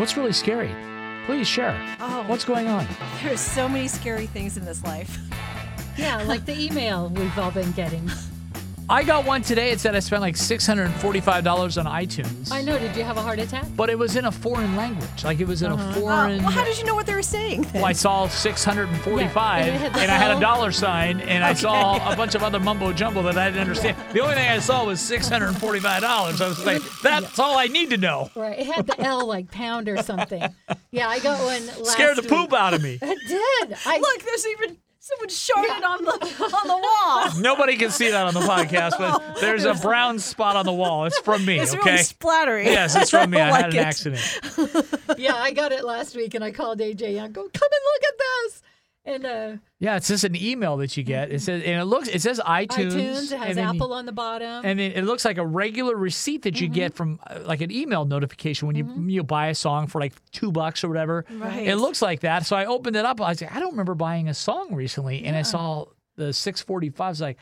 What's really scary? Please share. Oh. What's going on? There's so many scary things in this life. Yeah, like the email we've all been getting. I got one today. It said I spent like $645 on iTunes. I know. Did you have a heart attack? But it was in a foreign language. Like it was in a Uh, foreign. well, how did you know what they were saying? then? Well, I saw 645 Yeah, and it had the and I had a L. dollar sign and I saw a bunch of other mumbo jumbo that I didn't understand. The only thing I saw was $645. I was like, that's all I need to know. Right. It had the L like pound or something. Yeah, I got one last Scared the week. poop out of me. It did. I Look, there's even someone sharded on the on the wall. Nobody can see that on the podcast, but there's a brown spot on the wall. It's from me, It's okay? really splattery. Yes, it's from me. I, don't had like an it. accident. yeah, I got it last week, and I called AJ. I go, come and look at this. And uh, Yeah, it's just an email that you get. It says, and it looks, it says iTunes. iTunes, it has and then you- Apple on the bottom. and it, it looks like a regular receipt that you Mm-hmm. get from uh, like an email notification when you you buy a song for like two bucks or whatever. Right. It looks like that. So I opened it up. I was like, I don't remember buying a song recently, and I saw the six forty five. Like,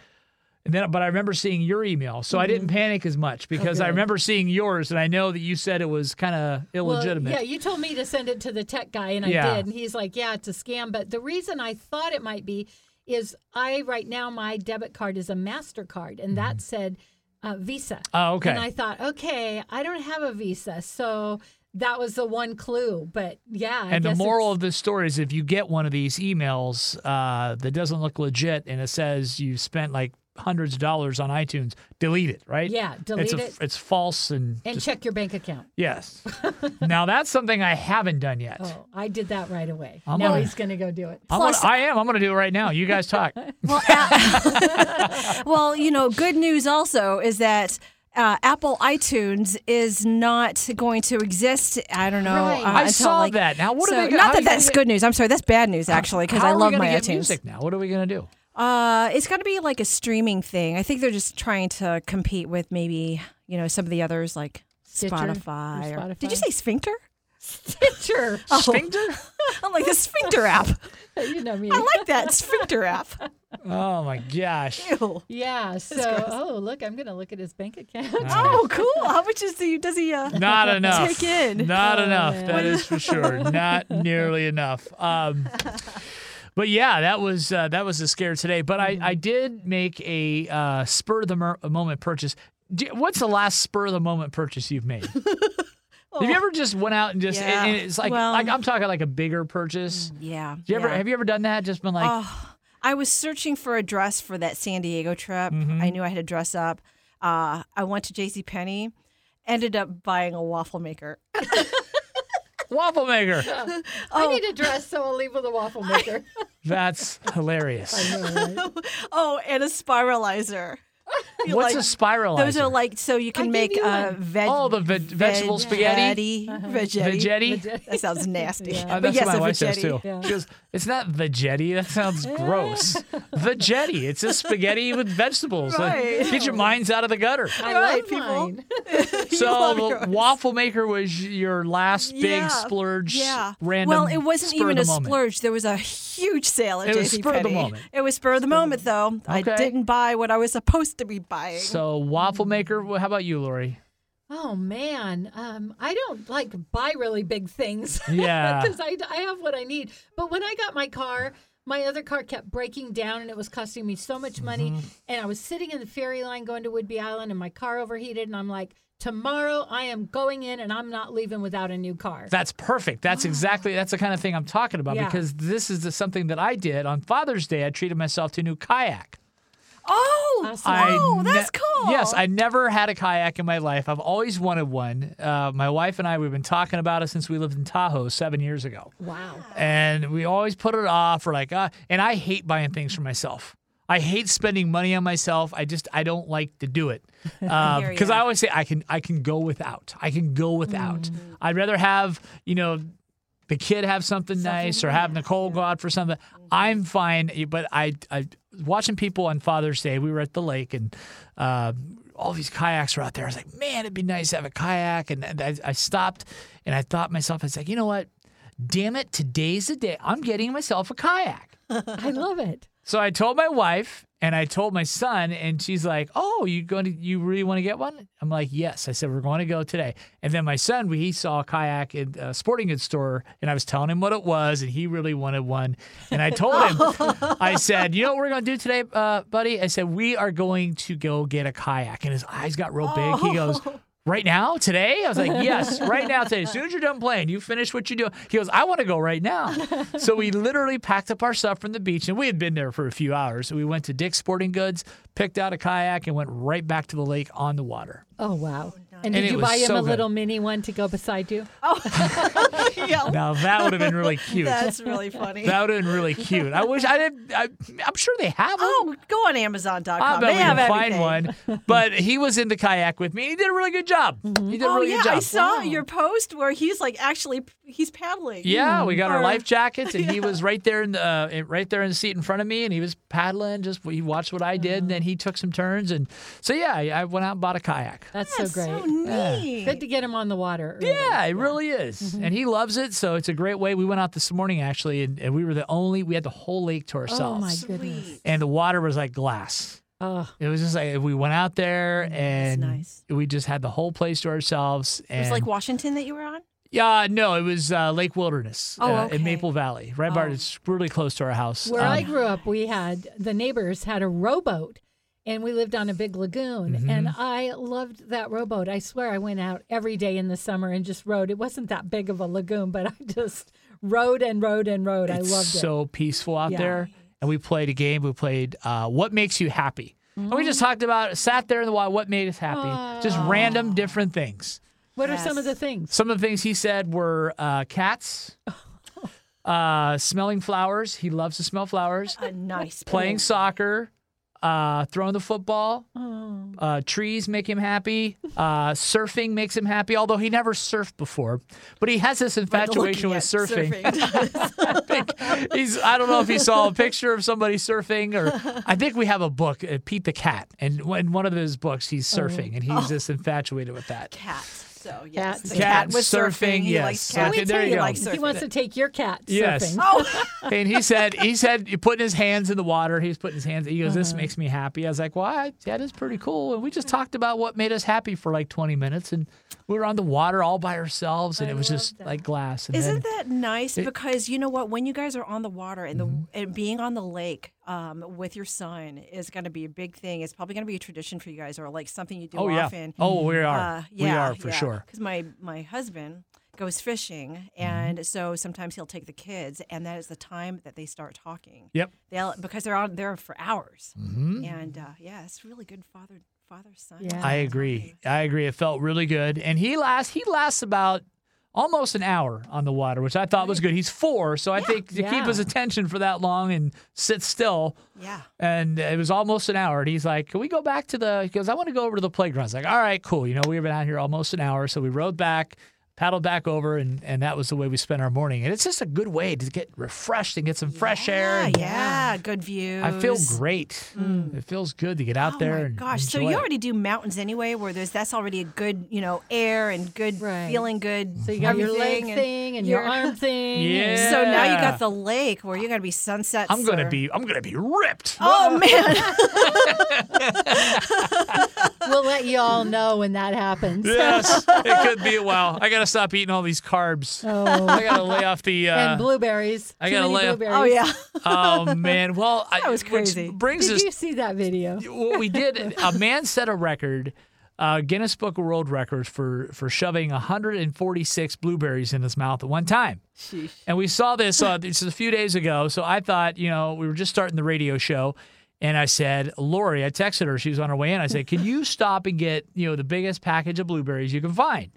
and then but I remember seeing your email, so I Mm-hmm. didn't panic as much because I remember seeing yours, and I know that you said it was kind of Well, illegitimate. yeah, you told me to send it to the tech guy, and I Yeah. did. And he's like, "Yeah, it's a scam." But the reason I thought it might be is I right now my debit card is a Mastercard, and that said uh, Visa. Mm-hmm. Oh, okay. And I thought, okay, I don't have a Visa, so that was the one clue. But yeah, I and the moral of this story is if you get one of these emails uh, that doesn't look legit and it says you spent like hundreds of dollars on iTunes, delete it, right? Yeah, it's delete a- it. It's false and, and just- check your bank account. yes. now that's something I haven't done yet. Oh, I did that right away. I'm now gonna- he's going to go do it. I'm gonna, Plus- I am. I'm going to do it right now. You guys talk. Well, a- well, you know, good news also is that uh, Apple iTunes is not going to exist. I don't know. Right. uh, I until, saw like- that. Now, what are they gonna- Not are you that gonna that's get- good news. I'm sorry, that's bad news actually because I love my get iTunes. music now? What are we going to do? Uh, it's got to be like a streaming thing. I think they're just trying to compete with maybe you know some of the others like Stitcher or Spotify. or- Spotify. Did you say Sphincter? Stitcher. Sphincter? I'm like the Sphincter app. you know me. I like that Sphincter app. Oh my gosh. Ew. Yeah. So, oh, look, I'm going to look at his bank account. Oh, cool. How much is he? Does he? Uh, Not enough. Take in. Not Oh, enough. man. That is for sure. Not nearly enough. Um, but yeah, that was uh, that was a scare today. But I, I did make a uh, spur of the mer- moment purchase. Do- What's the last spur of the moment purchase you've made? Have you ever just went out and just Yeah. and it's like Well- like I'm talking like a bigger purchase? yeah. Do you ever yeah. have you ever done that? Just been like, Oh, I was searching for a dress for that San Diego trip. Mm-hmm. I knew I had to dress up. Uh, I went to J.C. Penney, ended up buying a waffle maker. waffle maker. I Oh. need a dress, so I'll leave with a waffle maker. That's hilarious. Oh, and a spiralizer. You What's like- a spiralizer? Those are like so you can gave make you uh, veg. Oh, the veg- vegetable spaghetti? Veggetti. Veggetti? That sounds nasty. Yeah. Uh, But that's yes, what a my wife says too. Yeah. She goes, "It's not veggetti. That sounds gross. veggetti. It's a spaghetti with vegetables. Uh, Right. Get your minds out of the gutter." I Right, love people. mine. So the waffle maker was your last big splurge. Yeah. Random. well, it wasn't spur even a moment. splurge. There was a huge sale at It was spur of the moment. It was spur of the moment, though. I didn't buy what I was supposed to be buying. So waffle maker. How about you, Lori? Oh man, um, I don't like buy really big things. Yeah. because I, I have what I need. But when I got my car, my other car kept breaking down, and it was costing me so much money. Mm-hmm. And I was sitting in the ferry line going to Whidbey Island, and my car overheated, and I'm like, tomorrow I am going in, and I'm not leaving without a new car. That's perfect. That's exactly that's the kind of thing I'm talking about Yeah. because this is the, something that I did on Father's Day. I treated myself to a new kayak. Oh, Awesome. I oh, ne- that's cool. Yes, I never had a kayak in my life. I've always wanted one. Uh, my wife and I, we've been talking about it since we lived in Tahoe seven years ago. wow. And we always put it off. We're like, uh, and I hate buying things for myself. I hate spending money on myself. I just I don't like to do it because Hear. I always say I can I can go without. I can go without. I'd rather have you know the kid have something, nice or have Nicole go out for something. I'm fine, but I I watching people on Father's Day. We were at the lake and. Uh, all these kayaks were out there. I was like, man, it'd be nice to have a kayak. And, I, I stopped and I thought to myself, I was like, you know what? Damn it, today's the day. I'm getting myself a kayak. I love it. So I told my wife, And I told my son, and she's like, "Oh, you going to? You really want to get one?" I'm like, "Yes." I said, "We're going to go today." And then my son, he saw a kayak in a sporting goods store, and I was telling him what it was, and he really wanted one. And I told him, I said, "You know what we're going to do today, uh, buddy?" I said, "We are going to go get a kayak." And his eyes got real big. He goes. Right now, today? I was like, yes, right now, today. As soon as you're done playing, you finish what you do. He goes, I want to go right now. so we literally packed up our stuff from the beach, and we had been there for a few hours. So we went to Dick's Sporting Goods, picked out a kayak, and went right back to the lake on the water. Oh wow! And And did it you buy him so a good. little mini one to go beside you? yeah, Now that would have been really cute. that's really funny. That would have been really cute. I wish I did. I, I'm sure they have them. oh, go on Amazon.com. I bet they we have can find one. But he was in the kayak with me. He did a really good job. He did a Oh really yeah, good job. I saw your post where he's like actually he's paddling. Yeah, we got our life jackets, and he was right there in the uh, right there in the seat in front of me, and he was paddling. Just he watched what I did, and then he took some turns, and so yeah, I I went out and bought a kayak. That's That's so great. so neat. Good to get him on the water. early. Yeah, it really is, and he loves it. So it's a great way. We went out this morning actually, and, and we were the only we had the whole lake to ourselves. Oh ourselves, my goodness. And the water was like glass. Oh, It was just like we went out there and nice. we just had the whole place to ourselves. It was like Washington that you were on. yeah, no, it was uh, Lake Wilderness Oh, uh, okay. in Maple Valley, right by Oh. it's really close to our house. where Um, I grew up, we had the neighbors had a rowboat, and we lived on a big lagoon. Mm-hmm. And I loved that rowboat. I swear, I went out every day in the summer and just rowed. It wasn't that big of a lagoon, but I just rowed and rowed and rowed. it's I loved it. so peaceful out Yeah. there. And we played a game. We played uh, What Makes You Happy. And we Mm. just talked about, sat there in the wild, what made us happy. Just random different things. What are some of the things? Some of the things he said were uh, cats, uh, smelling flowers. He loves to smell flowers. A nice Playing pool. soccer, uh, throwing the football. Oh. Uh, trees make him happy. Uh, surfing makes him happy, although he never surfed before. But he has this infatuation with surfing. surfing. He's I don't know if he saw a picture of somebody surfing or I think we have a book, uh, Pete the Cat, and in one of his books he's surfing and he's just infatuated with that. cat. So yes, Cats. the Cat, cat was surfing. surfing, He yes. likes Okay, cats. There you you, go. likes he wants to take your cat Yes. surfing. Oh, And he said he said he putting his hands in the water. He was putting his hands. He goes, Uh-huh. "This makes me happy." I was like, "Well, I- that is pretty cool." And we just talked about what made us happy for like 20 minutes, and we were on the water all by ourselves, and I it was just that. like glass. And Isn't then, that nice? because you know what? When you guys are on the water and the Mm-hmm. and being on the lake um, with your son is going to be a big thing. It's probably going to be a tradition for you guys, or like something you do oh yeah, often. oh we are, Uh, we yeah, are for yeah. sure. Because my my husband goes fishing, Mm-hmm. and so sometimes he'll take the kids, and that is the time that they start talking. Yep. They'll because they're on there for hours, hmm and uh, yeah, it's really good father father son. Yeah. I agree. I agree. It felt really good, and he lasts. He lasts about almost an hour on the water, which I thought was good. He's four, so I think to keep his attention for that long and sit still. Yeah. And it was almost an hour. And he's like, Can we go back to the? He goes, I want to go over to the playground. I was like, All right, cool. You know, we've been out here almost an hour. So we rode back, paddled back over, and, and that was the way we spent our morning. And it's just a good way to get refreshed and get some fresh air. Yeah, And yeah, good views. I feel great. Mm. It feels good to get out Oh there my and gosh! So you it. already do mountains anyway, where there's that's already a good, you know, air and good Right. feeling good. So you got your leg and thing and your you're- arm thing. Yeah. So now you got the lake where you're gonna be sunset. I'm gonna or- be I'm gonna be ripped. Oh man! We'll let you all know when that happens. Yes, it could be a while. I gotta stop eating all these carbs. Oh, I gotta lay off the. Uh, and blueberries. I Too gotta many lay- blueberries. oh yeah. oh man, well, I, That was which crazy. brings Did us you see that video? what we did. A man set a record, uh, Guinness Book of World Records for for shoving 146 blueberries in his mouth at one time. Sheesh. And we saw this uh, this is a few days ago. So I thought, you know, we were just starting the radio show. And I said, Lori, I texted her. She was on her way in. I said, Can you stop and get, you know, the biggest package of blueberries you can find?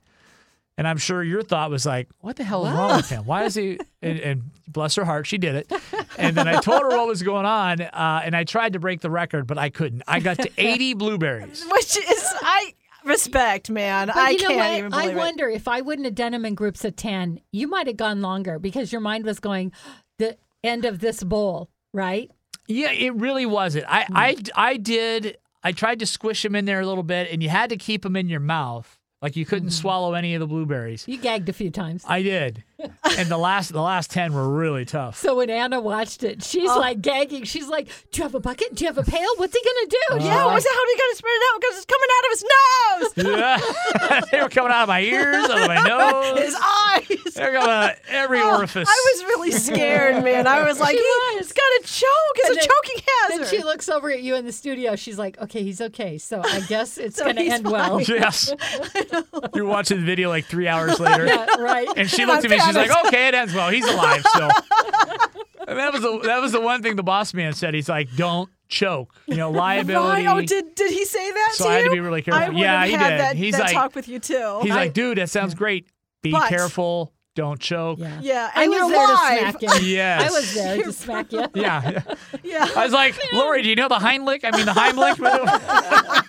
And I'm sure your thought was like, What the hell is wrong with him? Why is he? And, and bless her heart, she did it. And then I told her what was going on. Uh, and I tried to break the record, but I couldn't. I got to 80 blueberries. Which is I respect, man. But I you know can't what? even I believe it. wonder if I wouldn't have done them in groups of 10, you might have gone longer because your mind was going, the end of this bowl, right? Yeah, it really wasn't. I, I, hmm. I did. I tried to squish them in there a little bit, and you had to keep them in your mouth. Like you couldn't hmm. swallow any of the blueberries. You gagged a few times. I did. and the last the last ten were really tough. So when Anna watched it, she's Oh. like gagging. She's like, "Do you have a bucket? Do you have a pail? What's he gonna do?" Yeah, what's that? How are you gonna spit it out? Because it's coming out of his nose, Yeah. they were coming out of my ears, out of my nose. his eyes. They're coming out of every Oh, orifice. I was really scared, man. I was like, She he, was. has got a choke. It's And a then- choking Then hazard. she looks over at you in the studio. She's like, "Okay, he's okay. So I guess it's So gonna he's end well." yes. You're watching the video like three hours later. yeah, right. And she looked at me. She's like, panicked. "Okay, it ends well. He's alive." So and that was the that was the one thing the boss man said. He's like, "Don't choke. You know, oh, liability." Right. Oh, did did he say that So to I had to be really careful. I would Yeah, have he had did. That, He's that like- talk with you too. He's I- like, "Dude, that sounds great. Be But- careful. Don't choke." yeah. yeah, I and was you're there to smack you. Yes. I was there to smack you. Yeah. Yeah. I was like, Lori, do you know the Heimlich? I mean, the Heimlich.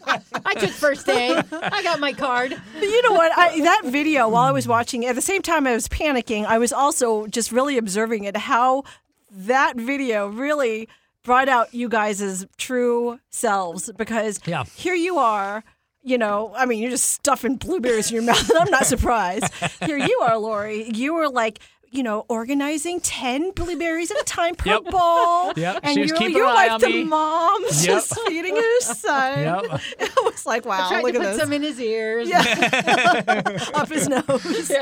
I took first aid. I got my card. But you know what? I, that video, while I was watching, at the same time I was panicking, I was also just really observing it. How that video really brought out you guys' true selves because Yeah. here you are. You know, I mean, you're just stuffing blueberries in your mouth, I'm not surprised. Here you are, Lori. You were like, you know, organizing ten blueberries at a time per Yep. bowl. Yep. And She you're, keeping you're like the me. mom Yep. just feeding her son. Yep. I was like, wow, Tried look to at put this. some in his ears. up his nose.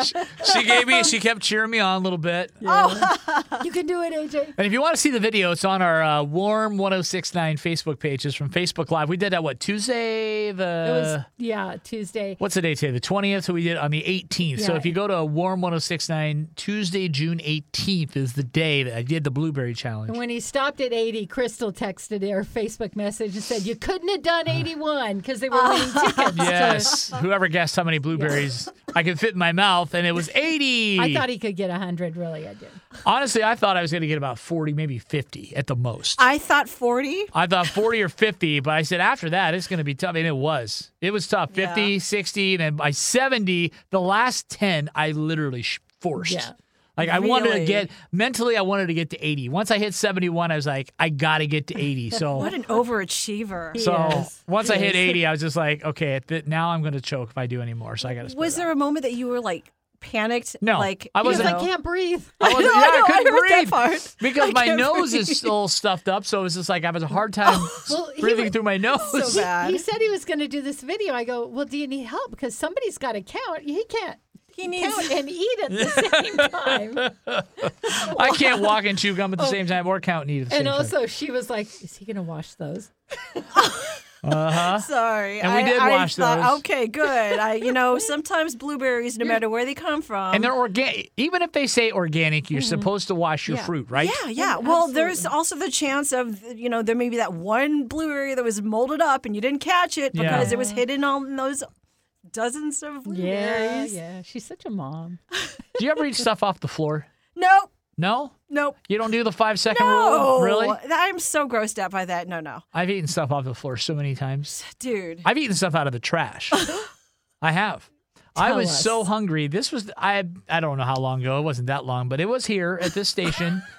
She gave me. She kept cheering me on a little bit. Oh, You can do it, AJ. And if you want to see the video, it's on our uh, Warm 1069 Facebook pages from Facebook Live. We did that, what, Tuesday? The. It was yeah Tuesday. What's the date today? The 20th. So we did it on the 18th. So if you go to Warm 1069, Tuesday, June 18th is the day that I did the Blueberry Challenge. And when he stopped at 80, Crystal texted her Facebook message and said, You couldn't have done uh-huh. 81 because they were winning tickets. to- Yes. Whoever guessed how many blueberries I could fit in my mouth, and it was 80. I thought he could get 100, really, I did. Honestly, I thought I was going to get about 40, maybe 50 at the most. I thought 40. I thought 40 or 50, but I said after that, it's going to be tough. And it was. It was tough. 50, Yeah. 60, and then by 70, the last 10, I literally sh- forced. Yeah. Like I wanted to get mentally, I wanted to get to 80. Once I hit 71, I was like, I got to get to 80. So, What an overachiever. so Yes. once I hit 80, I was just like, okay, at the- now I'm going to choke if I do anymore. So I got to. Was there a moment that you were like panicked? No, like I wasn't- you I know? can't breathe. I wasn't, know, I yeah, I, know, I couldn't heard that breathe part. because I my nose breathe. is still stuffed up. So it was just like I was a hard time oh, Well, breathing wa- through my nose. So bad. He said he was going to do this video. I go, Well, do you need help? Because somebody's got to count. He can't. He needs. Count and eat at the same time. I can't walk and chew gum at the same time or count and eat at the And same time. And also, she was like, Is he going to wash those? Uh-huh. Sorry. And we did I wash thought, those. Okay, good. I, you know, sometimes blueberries, no matter where they come from. And they're organic. Even if they say organic, you're supposed to wash your Yeah. fruit, right? yeah, yeah. Yeah, Well, there's also the chance of, you know, there may be that one blueberry that was molded up and you didn't catch it Yeah. because it was hidden on those dozens of Yeah, blueberries. yeah. She's such a mom. Do you ever eat stuff off the floor? No. No? Nope. You don't do the five second No. rule? Really? I'm so grossed out by that. No, no. I've eaten stuff off the floor so many times. Dude. I've eaten stuff out of the trash. I have. I was us. so hungry. This was I I don't know how long ago. It wasn't that long, but it was here at this station.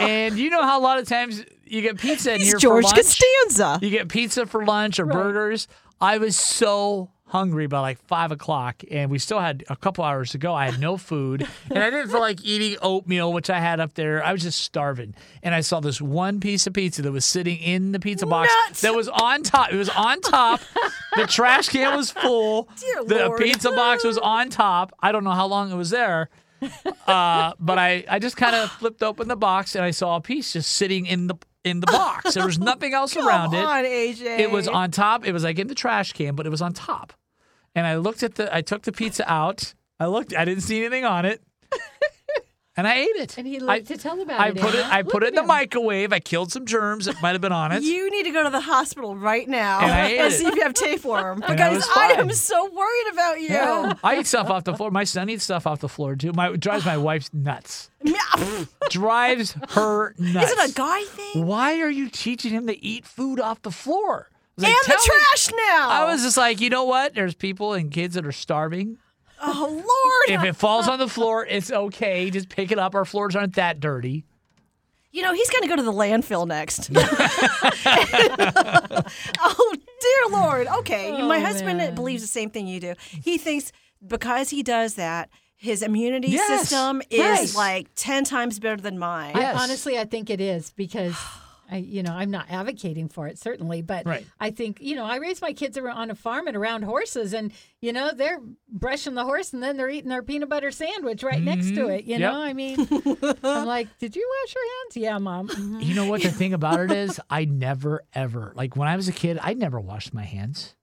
And you know how a lot of times you get pizza in He's here George for lunch. Costanza. You get pizza for lunch or burgers. I was so hungry by like five o'clock, and we still had a couple hours to go. I had no food, and I didn't feel like eating oatmeal, which I had up there. I was just starving, and I saw this one piece of pizza that was sitting in the pizza box Nuts. that was on top. It was on top. the trash can was full. Dear the Lord. pizza box was on top. I don't know how long it was there. Uh, but I, I just kind of flipped open the box and I saw a piece just sitting in the in the box. There was nothing else around Come it. AJ. It was on top. It was like in the trash can, but it was on top. And I looked at the. I took the pizza out. I looked. I didn't see anything on it. And I ate it. And he I, to tell about I it. put it. I Look put it in the him. microwave. I killed some germs that might have been on it. You need to go to the hospital right now And I ate it. see if you have tapeworm I because was I am so worried about you. Yeah. I eat stuff off the floor. My son eats stuff off the floor too. My drives my wife nuts. Drives her nuts. Is it a guy thing? Why are you teaching him to eat food off the floor? I was And the "Tell me." trash now. I was just like, you know what? There's people and kids that are starving. oh Lord. If it falls on the floor, it's okay. Just pick it up. Our floors aren't that dirty. You know, he's going to go to the landfill next. oh, dear Lord. Okay. Oh, My husband man. believes the same thing you do. He thinks because he does that, his immunity Yes, system is right. like 10 times better than mine. Yes. I, honestly, I think it is because. I, you know, I'm not advocating for it certainly, but Right. I think you know, I raised my kids on a farm and around horses, and you know, they're brushing the horse and then they're eating their peanut butter sandwich right next to it. You Yep. know, I mean, I'm like, did you wash your hands? Yeah, mom. Mhm. You know what the thing about it is? I never ever like when I was a kid. I never washed my hands.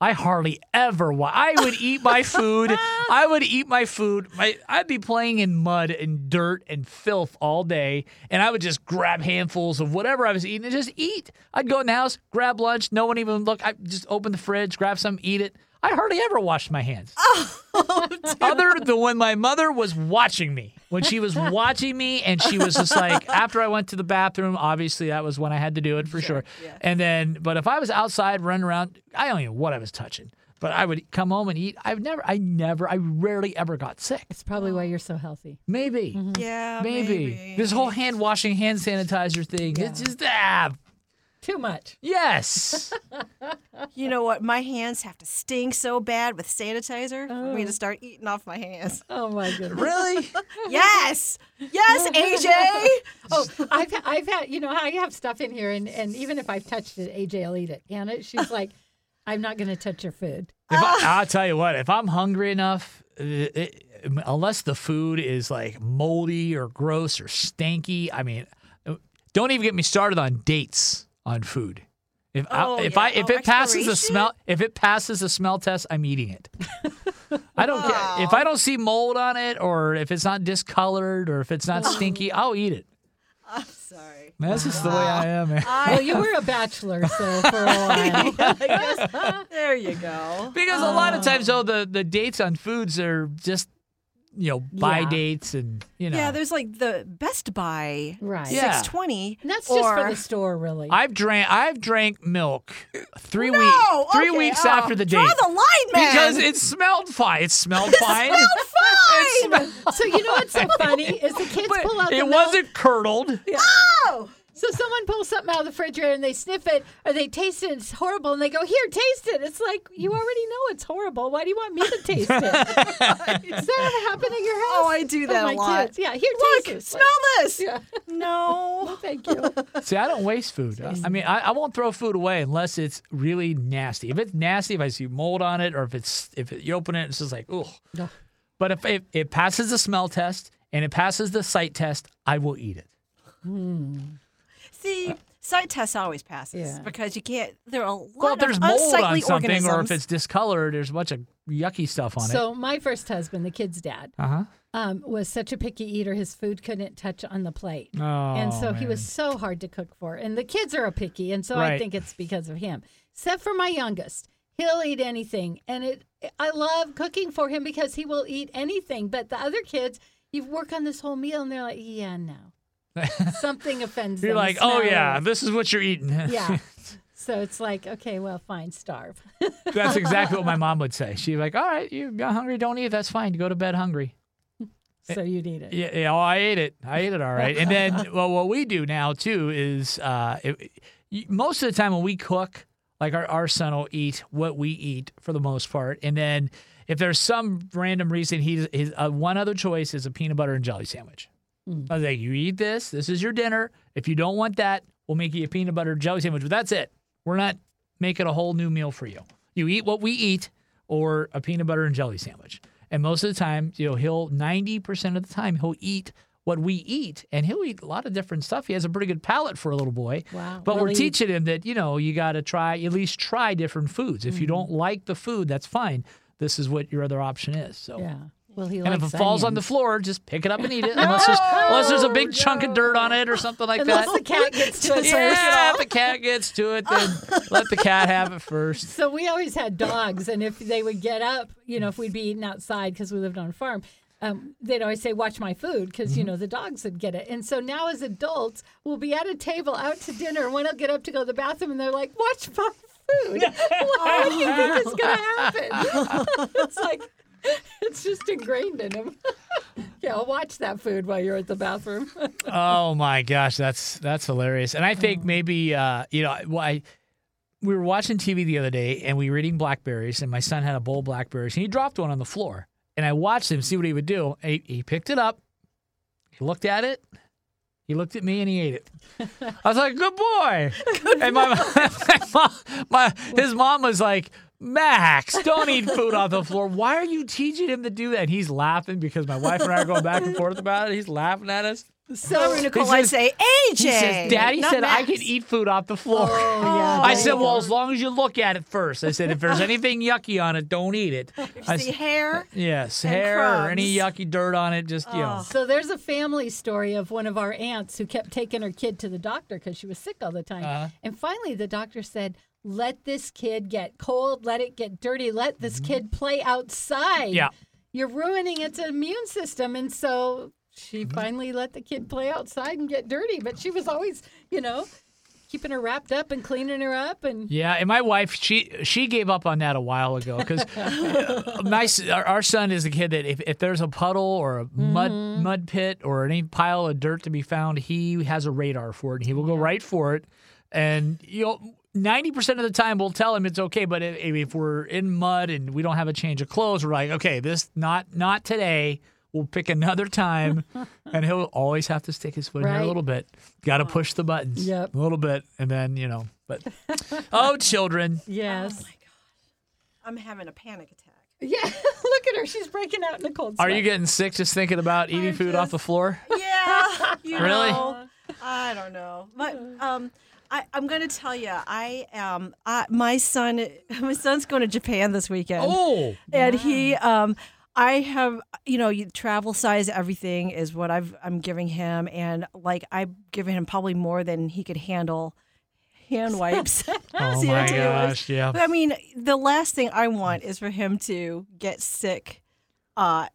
I hardly ever. Wa- I would eat my food. I would eat my food. My, I'd be playing in mud and dirt and filth all day, and I would just grab handfuls of whatever I was eating and just eat. I'd go in the house, grab lunch. No one even look. I just open the fridge, grab some, eat it. I hardly ever washed my hands. Oh, Other than when my mother was watching me, when she was watching me, and she was just like, after I went to the bathroom, obviously that was when I had to do it for sure. And then, but if I was outside running around, I don't even know what I was touching, but I would come home and eat. I've never, I never, I rarely ever got sick. It's probably why you're so healthy. Maybe, Yeah, maybe. maybe. this whole hand washing, hand sanitizer thing. It's just ah, Too much. yes. You know what? My hands have to stink so bad with sanitizer for me to start eating off my hands. Oh my goodness. really? Yes, yes, AJ. Oh, I've I've had you know I have stuff in here, and and even if I've touched it, AJ will eat it. Anna, she's like, I'm not going to touch your food. If I, I'll tell you what, if I'm hungry enough, uh, it, unless the food is like moldy or gross or stanky, I mean, uh, don't even get me started on dates on food. If Oh, I, if yeah. I if Oh, it passes the smell if it passes the smell test, I'm eating it. I don't care if I don't see mold on it or if it's not discolored or if it's not oh. stinky, I'll eat it. I'm sorry. That's just the way I am. Man. Well, you were a bachelor, so for a while. I guess, there you go. Because a lot of ah. times, though, the, the dates on foods are just, you know, buy Yeah. dates and, you know. Yeah, there's like the Best By Right. Yeah. 620. And that's just for the store, really. I've drank I've drank milk three No, weeks three okay, weeks oh, after the Draw date the line, man. because it smelled fine. It smelled fine. it smelled fine. so you know what's so funny is the kids but pull out the it milk. wasn't curdled. Oh, So someone pulls something out of the refrigerator and they sniff it or they taste it. It's horrible, and they go, "Here, taste it." It's like you already know it's horrible. Why do you want me to taste it? Does that ever happen at your house? Oh, I do With that a my lot. Kids? Yeah, here, look, taste it. smell this. Yeah. No. Thank you. See, I don't waste food. I mean, I, I won't throw food away unless it's really nasty. If it's nasty, if I see mold on it, or if it's if it, you open it, it's just like, ugh. No. But if it, it passes the smell test and it passes the sight test, I will eat it. Hmm. See, sight test always passes Yeah. because you can't. There are a lot Well, if there's of mold on unsightly something, or if it's discolored, there's a bunch of yucky stuff on it. So my first husband, the kid's dad, Uh huh. um, was such a picky eater. His food couldn't touch on the plate. Oh, and so he was so hard to cook for. And the kids are a picky, and so I Right. think it's because of him. Except for my youngest, he'll eat anything, and it. I love cooking for him because he will eat anything. But the other kids, you work on this whole meal, and they're like, "Yeah, no." Something offends You're them. like, oh yeah, this is what you're eating. yeah. So it's like, okay, well, fine, starve. That's exactly what my mom would say. She'd be like, all right, you got hungry, don't eat. That's fine. You Go to bed hungry. so you'd eat it. Yeah, yeah, oh, I ate it. I ate it all right. And then, well, what we do now too is, uh, it, most of the time when we cook, like our, our son will eat what we eat for the most part, and then if there's some random reason he's his uh, one other choice is a peanut butter and jelly sandwich. I was like, you eat this. This is your dinner. If you don't want that, we'll make you a peanut butter jelly sandwich. But that's it. We're not making a whole new meal for you. You eat what we eat, or a peanut butter and jelly sandwich. And most of the time, you know, he'll ninety percent of the time he'll eat what we eat, and he'll eat a lot of different stuff. He has a pretty good palate for a little boy. Wow. But Well, we're teaching him that you know you got to try at least try different foods. If Mm-hmm. you don't like the food, that's fine. This is what your other option is. So. Yeah. Well, he And if it falls on the floor, just pick it up and eat it. Unless there's unless there's a big chunk of dirt on it or something like Unless that. the cat gets to it first. yeah, if the cat gets to it, then let the cat have it first. So we always had dogs, and if they would get up, you know, if we'd be eating outside because we lived on a farm, um, they'd always say, "Watch my food," because you Mm-hmm. know the dogs would get it. And so now, as adults, we'll be at a table out to dinner, and one will get up to go to the bathroom, and they're like, "Watch my food." what do you think is going to happen? it's like it's just ingrained in him. yeah, I'll watch that food while you're at the bathroom. Oh my gosh, that's that's hilarious. And I think maybe uh, you know, I we were watching TV the other day and we were eating blackberries and my son had a bowl of blackberries and he dropped one on the floor. and I watched him see what he would do. He, he picked it up, he looked at it, he looked at me, and he ate it. I was like, "Good boy." and my, my, mom, my his mom was like. Max, don't eat food off the floor. Why are you teaching him to do that? And he's laughing because my wife and I are going back and forth about it. He's laughing at us. So Nicole, He I say, AJ. He says, Daddy not said I Max." could eat food off the floor. Oh, yeah. I said, well, go. as long as you look at it first. I said, if there's anything yucky on it, don't eat it. I See s- hair. yes, and hair or any yucky dirt on it, just, you know. So there's a family story of one of our aunts who kept taking her kid to the doctor because she was sick all the time. Uh-huh. And finally, the doctor said, "Let this kid get cold. Let it get dirty. Let this kid play outside. Mm-hmm. Yeah. you're ruining its immune system." And so she Mm-hmm. finally let the kid play outside and get dirty. But she was always, you know, keeping her wrapped up and cleaning her up and. Yeah, and my wife, she she gave up on that a while ago because my our, son is a kid that if, if there's a puddle or a mud mud pit or any pile of dirt to be found, he has a radar for it and he will go right for it. And you know, ninety percent of the time we'll tell him it's okay, but if, if we're in mud and we don't have a change of clothes, we're like, okay, this not not today. We'll pick another time, and he'll always have to stick his foot in there a little bit. Got to push the buttons Yep. a little bit, and then you know. But oh, children, Yes. Oh my gosh i'm having a panic attack. yeah. Look at her. She's breaking out in a cold sweat. Are you getting sick just thinking about eating food off the floor? Yeah, you Really? know. I don't know. But um, I, I'm going to tell you, I am. I, my son, my son's going to Japan this weekend. Oh, and he um I have you know you, travel size everything is what I've I'm giving him and like I've given him probably more than he could handle hand wipes. oh my gosh, yeah. But I mean the last thing I want is for him to get sick uh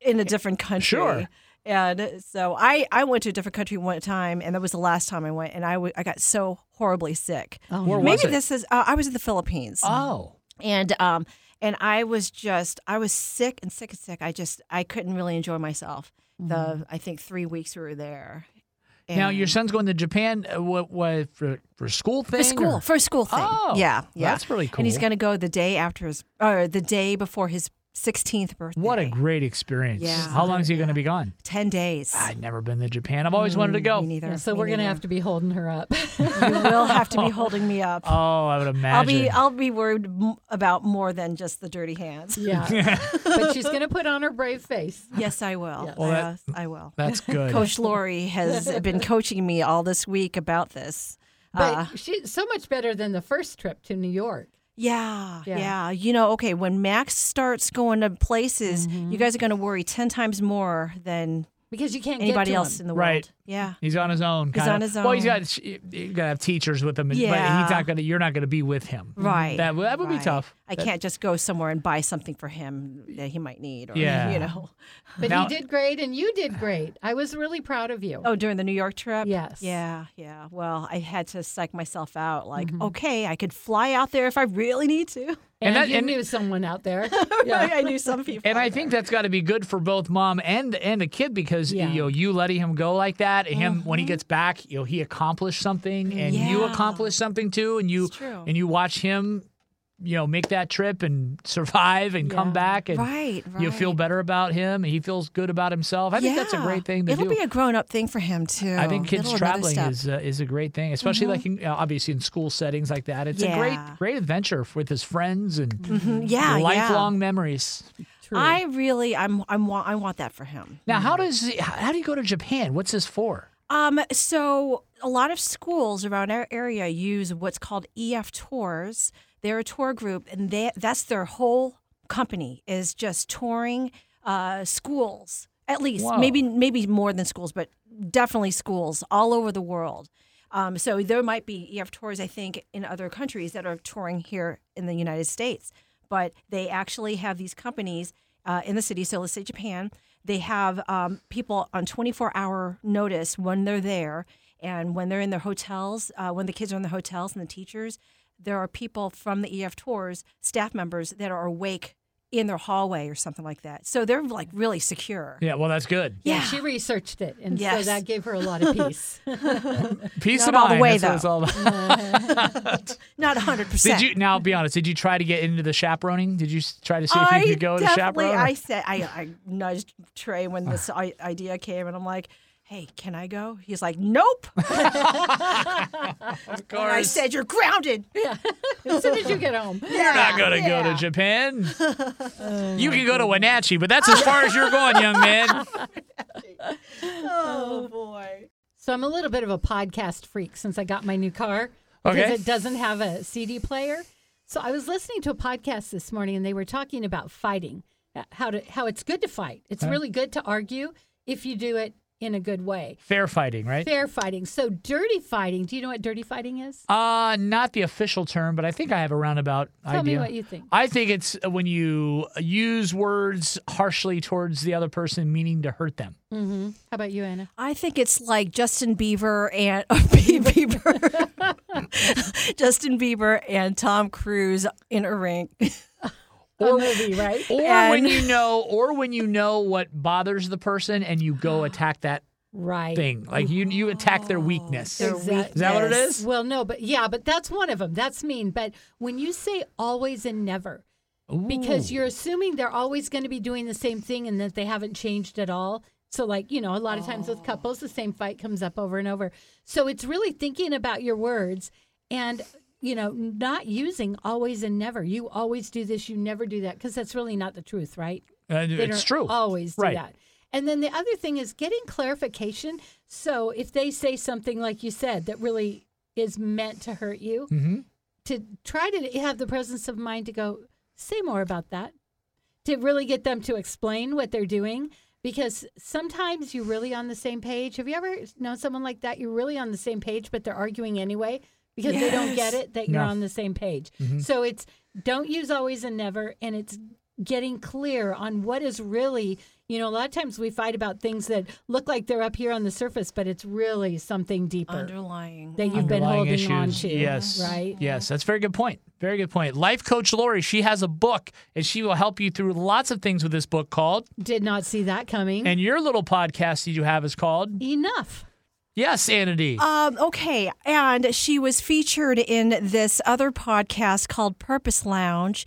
in a different country. Sure. And so I, I went to a different country one time, and that was the last time I went, and I, w- I got so horribly sick. Oh, Where Maybe was it? this is uh, I was in the Philippines Oh, and um and I was just I was sick and sick and sick. I just I couldn't really enjoy myself. The I think three weeks we were there. now your son's going to Japan. Uh, what, what for for school thing? for school or- for school thing. Oh, yeah, yeah. that's really cool. And he's going to go the day after his or the day before his 16th birthday. What a great experience! Yeah. How long is he going to be gone? 10 days. I've never been to Japan. I've always wanted to go. Me neither. Yeah, so me we're going to have to be holding her up. You will have to be holding me up. Oh, I would imagine. I'll be I'll be worried m- about more than just the dirty hands. yeah. but she's going to put on her brave face. Yes, I will. Yes. Well, that- Yes, I will. That's good. Coach Lori has been coaching me all this week about this. But Uh, she's so much better than the first trip to New York. Yeah, Yeah. yeah, You know, okay, when Max starts going to places, Mm-hmm. you guys are going to worry 10 times more than Because you can't anybody get to else him. in the world. Right. World. Yeah. He's on his own. He's kinda. on his Well, he's own. got you got to have teachers with him, but Yeah. he's not going to. You're not going to be with him. Right. That that would be tough. I can't just go somewhere and buy something for him that he might need or Yeah. you know. But Now- he did great and you did great. I was really proud of you. Oh, during the New York trip? Yes. Yeah, yeah. Well, I had to psych myself out like, Mm-hmm. okay, I could fly out there if I really need to. and that- you and- knew someone out there. Yeah, I knew some people. And I out think that's got to be good for both mom and and the kid because Yeah. you know you letting him go like that, and him when he gets back, you know he accomplished something, and you Mm-hmm. Accomplished something too, and you and you watch him, you know, make that trip and survive and come back, and Right, right. you feel better about him, and he feels good about himself. I think that's a great thing to It'll do. be a grown up thing for him too. I think kids traveling is uh, is a great thing, especially like in, you know, obviously in school settings like that. It's a great great adventure with his friends and Mhm, yeah, yeah. lifelong memories. True. I really, I'm, I'm, I want that for him. Now, how does he, how do you go to Japan? What's this for? Um, so a lot of schools around our area use what's called EF tours. They're a tour group, and they that's their whole company is just touring uh, schools. At least, Whoa. maybe maybe more than schools, but definitely schools all over the world. Um, so there might be EF tours, I think, in other countries that are touring here in the United States. But they actually have these companies uh, in the city. So let's say Japan. They have um, people on 24 hour notice when they're there and when they're in their hotels, uh, when the kids are in the hotels and the teachers. There are people from the EF tours, staff members that are awake in their hallway or something like that. So they're like really secure. Yeah, well, that's good. Yeah. She researched it, and so that gave her a lot of peace. Peace Not of all the mind. way, that's what it's all about. Not 100%. Did you now be honest? Did you try to get into the chaperoning? Did you try to see if I you could go to definitely, chaperone? I said, I, I nudged Trey when this idea came, and I'm like, hey, can I go? He's like, nope. of course. I said, you're grounded. Yeah. as soon as you get home. You're not going to go to Yeah. Japan. you can go to Wenatchee, but that's as far as you're going, young man. Oh, boy. So I'm a little bit of a podcast freak since I got my new car because Okay. it doesn't have a CD player. So I was listening to a podcast this morning and they were talking about fighting, uh, how to how it's good to fight. It's really good to argue if you do it in a good way. Fair fighting, right? Fair fighting. So dirty fighting. Do you know what dirty fighting is? Uh, not the official term, but I think I have a roundabout idea. Tell idea. me what you think. I think it's when you use words harshly towards the other person, meaning to hurt them. Mm-hmm. How about you, Anna? I think it's like Justin Bieber and Bieber, Justin Bieber and Tom Cruise in a ring. Or movie, right? Or And- when you know, or when you know what bothers the person, and you go attack that Right. thing. Like you, you attack their oh, weakness. Their Exact- Is that what it is Well, no, but yeah, but that's one of them. That's mean. But when you say always and never, because you're assuming they're always going to be doing the same thing and that they haven't changed at all. So, like, you know, a lot of times with couples, the same fight comes up over and over. So, it's really thinking about your words and, you know, not using always and never. You always do this, you never do that, because that's really not the truth, right? Uh, it's true. Always do Right. that. And then the other thing is getting clarification. So if they say something like you said that really is meant to hurt you, Mhm. to try to have the presence of mind to go say more about that, to really get them to explain what they're doing. Because sometimes you're really on the same page. Have you ever known someone like that? You're really on the same page, but they're arguing anyway because they don't get it that you're No. on the same page. Mm-hmm. So it's don't use always and never, and it's getting clear on what is really, you know, a lot of times we fight about things that look like they're up here on the surface, but it's really something deeper Underlying. that you've been Underlying holding on to. Yes. Right? Yes, that's a very good point. Very good point. Life coach Lori, she has a book and she will help you through lots of things with this book called. Did not see that coming. And your little podcast that you have is called Enough. Yes, Anna D. Um, okay, and she was featured in this other podcast called Purpose Lounge.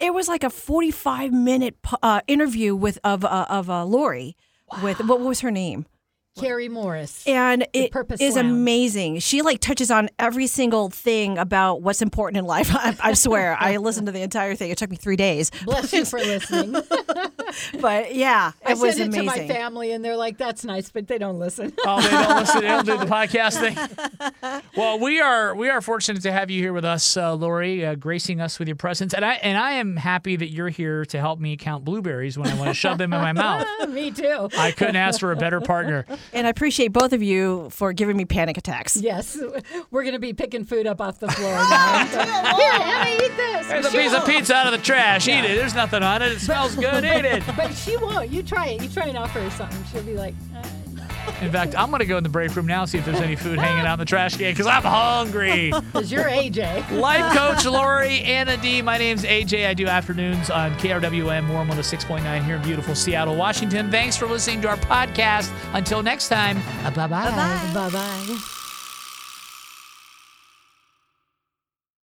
It was like a forty-five minute uh, interview with of uh, of uh, Lori. With what was her name? Carrie Morris. And it is Purpose Lounge. amazing. She like touches on every single thing about what's important in life. I, I swear, I listened to the entire thing. It took me three days, Bless you for listening. but yeah, it I was sent it to my family, and they're like, "That's nice," but they don't listen. Oh, they don't listen. They don't do the podcast thing. Well, we are we are fortunate to have you here with us, uh, Lori, uh, gracing us with your presence, and I and I am happy that you're here to help me count blueberries when I want to shove them in my mouth. Me too. I couldn't ask for a better partner. and I appreciate both of you for giving me panic attacks. Yes, we're going to be picking food up off the floor now. Here, Anna, eat this. There's a She piece of pizza out of the trash. Eat it. There's nothing on it. It smells good. Eat it. But she won't. You try it. You try and offer her something. She'll be like, uh, In fact, I'm gonna go in the break room now see if there's any food hanging out in the trash can because I'm hungry. "Cause you're AJ." Life coach Lori, Anna D. My name's AJ. I do afternoons on KRWM Warm 106.9 here in beautiful Seattle, Washington. Thanks for listening to our podcast. Until next time, bye bye. Bye bye.